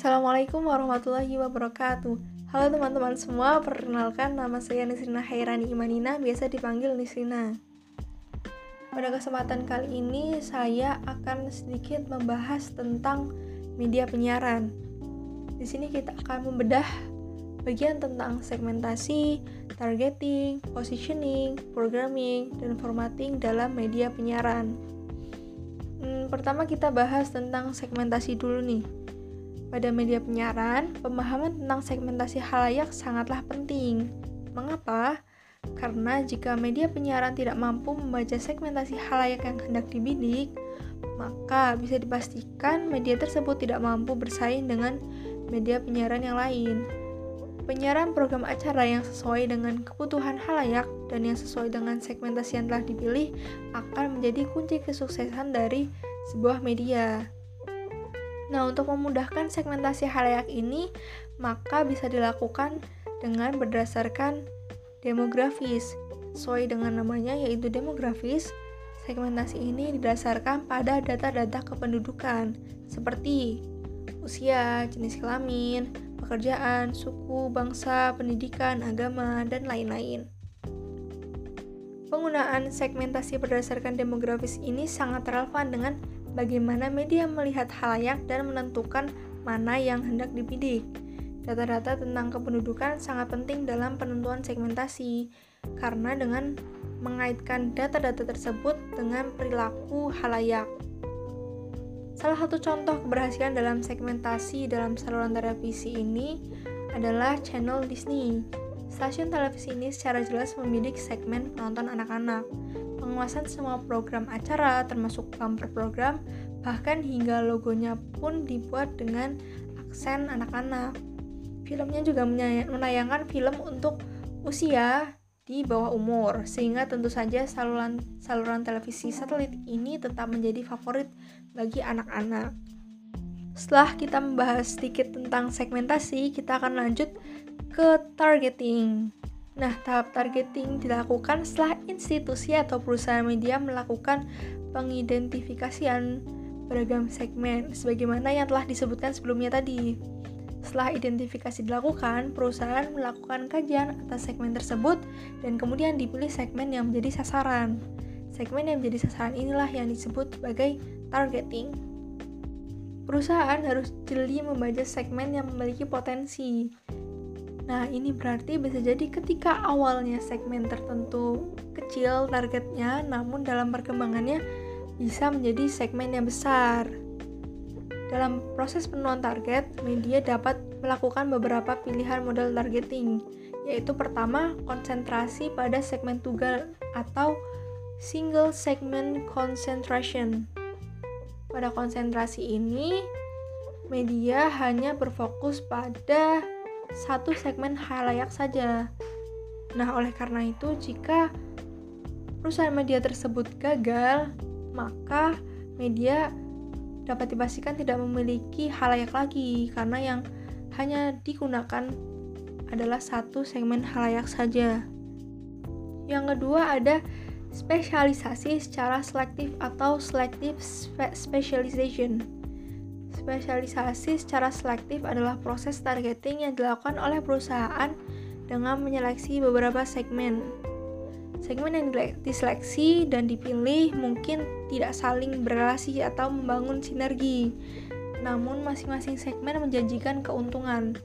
Assalamualaikum warahmatullahi wabarakatuh. Halo teman-teman semua, perkenalkan nama saya Nisrina Hairani Imanina, biasa dipanggil Nisrina. Pada kesempatan kali ini saya akan sedikit membahas tentang media penyiaran. Di sini kita akan membedah bagian tentang segmentasi, targeting, positioning, programming, dan formatting dalam media penyiaran. Hmm, pertama kita bahas tentang segmentasi dulu nih. Pada media penyiaran, pemahaman tentang segmentasi halayak sangatlah penting. Mengapa? Karena jika media penyiaran tidak mampu membaca segmentasi halayak yang hendak dibidik, maka bisa dipastikan media tersebut tidak mampu bersaing dengan media penyiaran yang lain. Penyiaran program acara yang sesuai dengan kebutuhan halayak dan yang sesuai dengan segmentasi yang telah dipilih akan menjadi kunci kesuksesan dari sebuah media. Nah, untuk memudahkan segmentasi halayak ini, maka bisa dilakukan dengan berdasarkan demografis. Sesuai dengan namanya yaitu demografis, segmentasi ini didasarkan pada data-data kependudukan seperti usia, jenis kelamin, pekerjaan, suku, bangsa, pendidikan, agama, dan lain-lain. Penggunaan segmentasi berdasarkan demografis ini sangat relevan dengan bagaimana media melihat halayak dan menentukan mana yang hendak dibidik. Data-data tentang kependudukan sangat penting dalam penentuan segmentasi, karena dengan mengaitkan data-data tersebut dengan perilaku halayak. Salah satu contoh keberhasilan dalam segmentasi dalam saluran televisi ini adalah channel Disney. Stasiun televisi ini secara jelas memiliki segmen penonton anak-anak. Penguasaan semua program acara, termasuk bumper program, bahkan hingga logonya pun dibuat dengan aksen anak-anak. Filmnya juga menayangkan film untuk usia di bawah umur, sehingga tentu saja saluran saluran televisi satelit ini tetap menjadi favorit bagi anak-anak. Setelah kita membahas sedikit tentang segmentasi, kita akan lanjut ke targeting. Nah, tahap targeting dilakukan setelah institusi atau perusahaan media melakukan pengidentifikasian beragam segmen, sebagaimana yang telah disebutkan sebelumnya tadi. Setelah identifikasi dilakukan, perusahaan melakukan kajian atas segmen tersebut dan kemudian dipilih segmen yang menjadi sasaran. Segmen yang menjadi sasaran inilah yang disebut sebagai targeting. Perusahaan harus jeli membaca segmen yang memiliki potensi. Nah, ini berarti bisa jadi ketika awalnya segmen tertentu kecil targetnya, namun dalam perkembangannya bisa menjadi segmen yang besar. Dalam proses penuan target, media dapat melakukan beberapa pilihan model targeting, yaitu pertama, konsentrasi pada segmen tunggal atau single segment concentration. Pada konsentrasi ini, media hanya berfokus pada satu segmen halayak saja. Nah, oleh karena itu, jika perusahaan media tersebut gagal, maka media dapat dipastikan tidak memiliki halayak lagi karena yang hanya digunakan adalah satu segmen halayak saja. Yang kedua ada spesialisasi secara selektif atau selective spe specialization. Spesialisasi secara selektif adalah proses targeting yang dilakukan oleh perusahaan dengan menyeleksi beberapa segmen Segmen yang diseleksi dan dipilih mungkin tidak saling berrelasi atau membangun sinergi, namun masing-masing segmen menjanjikan keuntungan.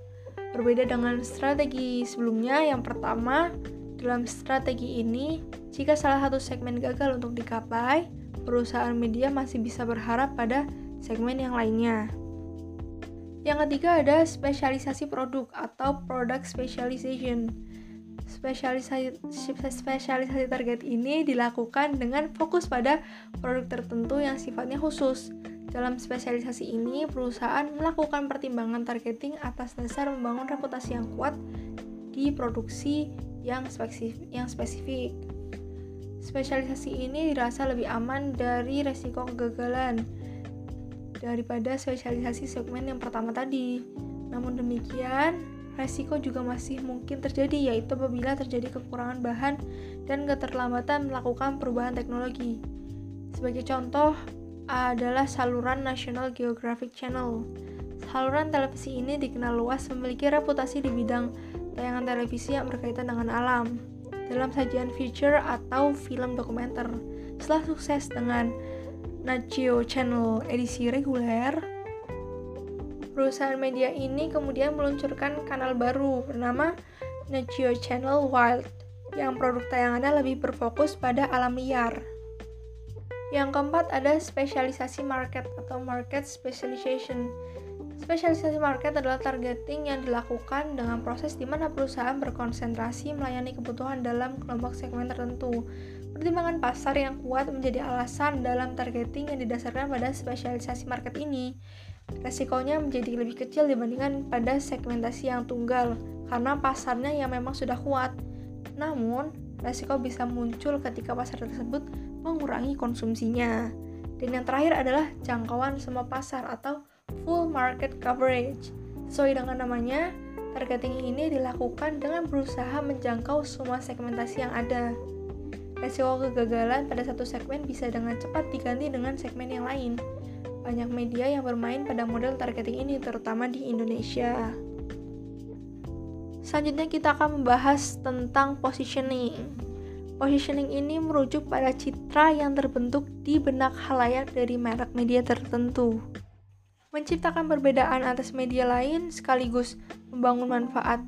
Berbeda dengan strategi sebelumnya, yang pertama, dalam strategi ini, jika salah satu segmen gagal untuk dicapai, perusahaan media masih bisa berharap pada segmen yang lainnya. Yang ketiga ada spesialisasi produk atau product specialization. Spesialisasi, spesialisasi target ini dilakukan dengan fokus pada produk tertentu yang sifatnya khusus. Dalam spesialisasi ini, perusahaan melakukan pertimbangan targeting atas dasar membangun reputasi yang kuat di produksi yang spesifik. Yang spesifik. Spesialisasi ini dirasa lebih aman dari resiko kegagalan daripada spesialisasi segmen yang pertama tadi. Namun demikian, resiko juga masih mungkin terjadi yaitu apabila terjadi kekurangan bahan dan keterlambatan melakukan perubahan teknologi. Sebagai contoh adalah saluran National Geographic Channel. Saluran televisi ini dikenal luas memiliki reputasi di bidang tayangan televisi yang berkaitan dengan alam dalam sajian feature atau film dokumenter. Setelah sukses dengan Nat Channel edisi reguler, perusahaan media ini kemudian meluncurkan kanal baru bernama Nat Channel Wild yang produk tayangannya lebih berfokus pada alam liar. Yang keempat ada spesialisasi market atau market specialization Spesialisasi market adalah targeting yang dilakukan dengan proses di mana perusahaan berkonsentrasi melayani kebutuhan dalam kelompok segmen tertentu. Pertimbangan pasar yang kuat menjadi alasan dalam targeting yang didasarkan pada spesialisasi market ini. Resikonya menjadi lebih kecil dibandingkan pada segmentasi yang tunggal, karena pasarnya yang memang sudah kuat. Namun, resiko bisa muncul ketika pasar tersebut mengurangi konsumsinya. Dan yang terakhir adalah jangkauan semua pasar atau full market coverage. Sesuai dengan namanya, targeting ini dilakukan dengan berusaha menjangkau semua segmentasi yang ada. Resiko kegagalan pada satu segmen bisa dengan cepat diganti dengan segmen yang lain. Banyak media yang bermain pada model targeting ini, terutama di Indonesia. Selanjutnya kita akan membahas tentang positioning. Positioning ini merujuk pada citra yang terbentuk di benak halayak dari merek media tertentu menciptakan perbedaan atas media lain sekaligus membangun manfaat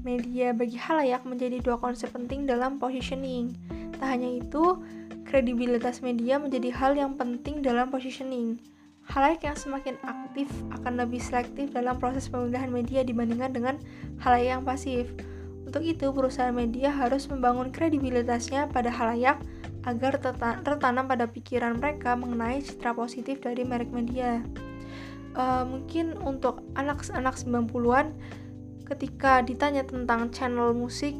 media bagi halayak menjadi dua konsep penting dalam positioning. Tak hanya itu, kredibilitas media menjadi hal yang penting dalam positioning. Halayak yang semakin aktif akan lebih selektif dalam proses pemilihan media dibandingkan dengan halayak yang pasif. Untuk itu, perusahaan media harus membangun kredibilitasnya pada halayak agar tertanam pada pikiran mereka mengenai citra positif dari merek media uh, mungkin untuk anak-anak 90-an ketika ditanya tentang channel musik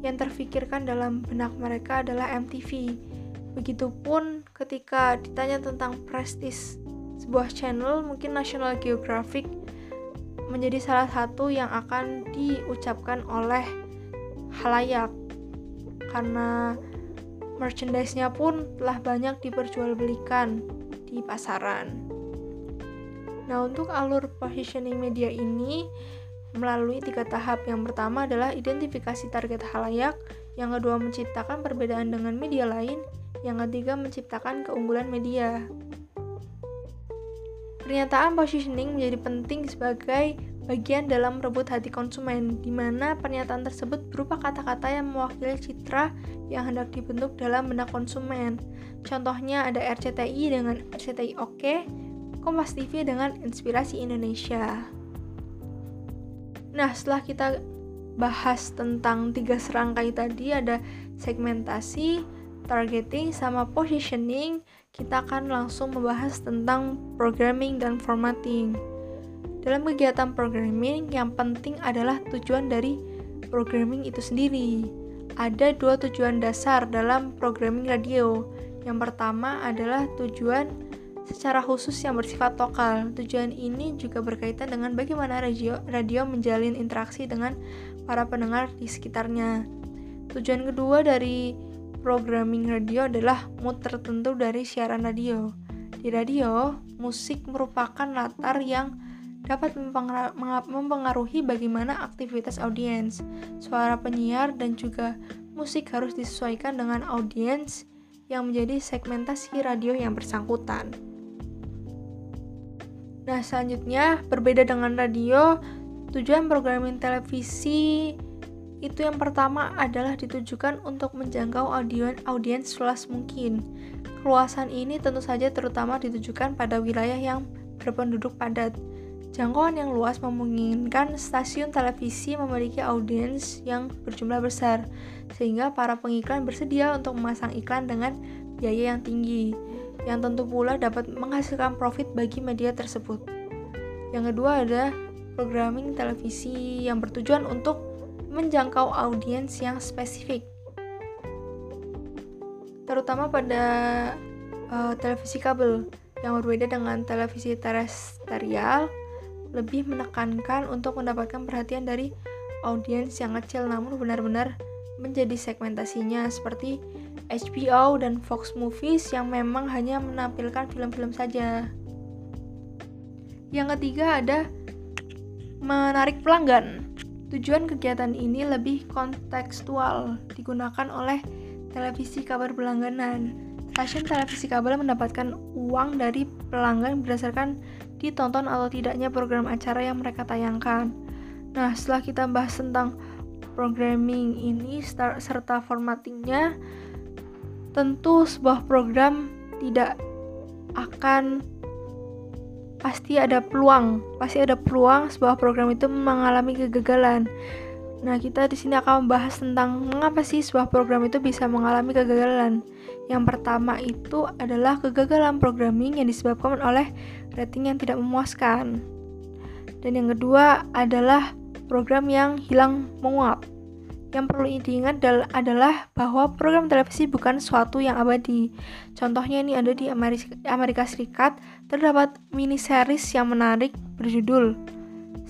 yang terfikirkan dalam benak mereka adalah MTV. Begitupun ketika ditanya tentang prestis sebuah channel, mungkin National Geographic menjadi salah satu yang akan diucapkan oleh halayak karena merchandise-nya pun telah banyak diperjualbelikan di pasaran. Nah, untuk alur positioning media ini melalui tiga tahap. Yang pertama adalah identifikasi target halayak, yang kedua menciptakan perbedaan dengan media lain, yang ketiga menciptakan keunggulan media. Pernyataan positioning menjadi penting sebagai bagian dalam merebut hati konsumen, di mana pernyataan tersebut berupa kata-kata yang mewakili citra yang hendak dibentuk dalam benak konsumen. Contohnya ada RCTI dengan RCTI Oke, Kompas TV dengan inspirasi Indonesia. Nah, setelah kita bahas tentang tiga serangkai tadi ada segmentasi, targeting, sama positioning, kita akan langsung membahas tentang programming dan formatting. Dalam kegiatan programming, yang penting adalah tujuan dari programming itu sendiri. Ada dua tujuan dasar dalam programming radio. Yang pertama adalah tujuan secara khusus yang bersifat lokal. Tujuan ini juga berkaitan dengan bagaimana radio, radio menjalin interaksi dengan para pendengar di sekitarnya. Tujuan kedua dari programming radio adalah mood tertentu dari siaran radio. Di radio, musik merupakan latar yang dapat mempengaruhi bagaimana aktivitas audiens. Suara penyiar dan juga musik harus disesuaikan dengan audiens yang menjadi segmentasi radio yang bersangkutan. Nah, selanjutnya berbeda dengan radio, tujuan programming televisi itu yang pertama adalah ditujukan untuk menjangkau audiens audiens seluas mungkin. Keluasan ini tentu saja terutama ditujukan pada wilayah yang berpenduduk padat. Jangkauan yang luas memungkinkan stasiun televisi memiliki audiens yang berjumlah besar, sehingga para pengiklan bersedia untuk memasang iklan dengan biaya yang tinggi yang tentu pula dapat menghasilkan profit bagi media tersebut. Yang kedua ada programming televisi yang bertujuan untuk menjangkau audiens yang spesifik. Terutama pada uh, televisi kabel yang berbeda dengan televisi terestrial lebih menekankan untuk mendapatkan perhatian dari audiens yang kecil namun benar-benar menjadi segmentasinya seperti HBO dan Fox Movies yang memang hanya menampilkan film-film saja. Yang ketiga ada menarik pelanggan. Tujuan kegiatan ini lebih kontekstual, digunakan oleh televisi kabar berlangganan. Stasiun televisi kabel mendapatkan uang dari pelanggan berdasarkan ditonton atau tidaknya program acara yang mereka tayangkan. Nah, setelah kita bahas tentang programming ini serta formattingnya, tentu sebuah program tidak akan pasti ada peluang, pasti ada peluang sebuah program itu mengalami kegagalan. Nah, kita di sini akan membahas tentang mengapa sih sebuah program itu bisa mengalami kegagalan. Yang pertama itu adalah kegagalan programming yang disebabkan oleh rating yang tidak memuaskan. Dan yang kedua adalah program yang hilang menguap. Yang perlu diingat adalah bahwa program televisi bukan suatu yang abadi. Contohnya ini ada di Amerika Serikat, terdapat mini series yang menarik berjudul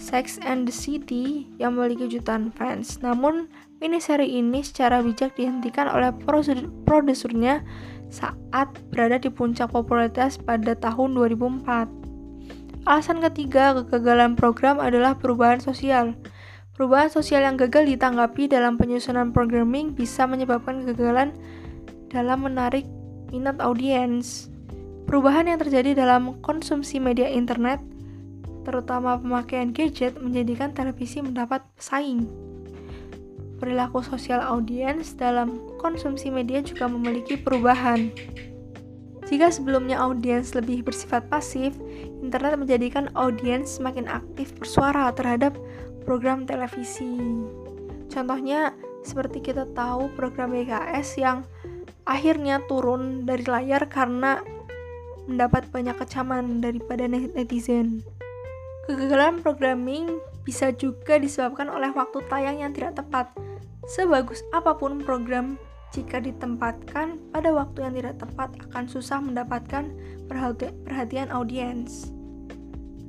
Sex and the City yang memiliki jutaan fans. Namun, mini seri ini secara bijak dihentikan oleh produsernya saat berada di puncak popularitas pada tahun 2004. Alasan ketiga kegagalan program adalah perubahan sosial. Perubahan sosial yang gagal ditanggapi dalam penyusunan programming bisa menyebabkan kegagalan dalam menarik minat audiens. Perubahan yang terjadi dalam konsumsi media internet, terutama pemakaian gadget, menjadikan televisi mendapat pesaing. Perilaku sosial audiens dalam konsumsi media juga memiliki perubahan. Jika sebelumnya audiens lebih bersifat pasif, internet menjadikan audiens semakin aktif bersuara terhadap program televisi. Contohnya seperti kita tahu program BKS yang akhirnya turun dari layar karena mendapat banyak kecaman daripada netizen. Kegagalan programming bisa juga disebabkan oleh waktu tayang yang tidak tepat. Sebagus apa pun program, jika ditempatkan pada waktu yang tidak tepat akan susah mendapatkan perhatian audiens.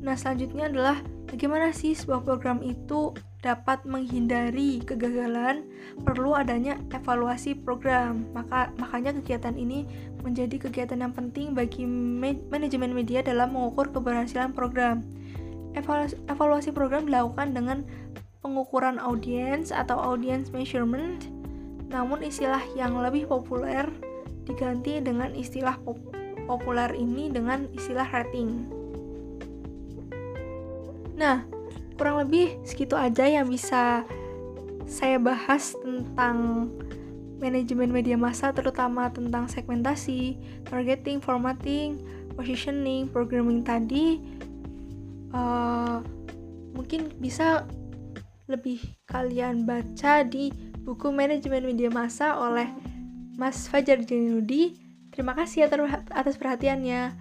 Nah, selanjutnya adalah Bagaimana sih sebuah program itu dapat menghindari kegagalan? Perlu adanya evaluasi program. Maka makanya kegiatan ini menjadi kegiatan yang penting bagi me manajemen media dalam mengukur keberhasilan program. Evaluasi, program dilakukan dengan pengukuran audiens atau audience measurement. Namun istilah yang lebih populer diganti dengan istilah pop populer ini dengan istilah rating. Nah, kurang lebih segitu aja yang bisa saya bahas tentang manajemen media massa terutama tentang segmentasi, targeting, formatting, positioning, programming tadi uh, mungkin bisa lebih kalian baca di buku manajemen media massa oleh Mas Fajar Jenudi. Terima kasih atas perhatiannya.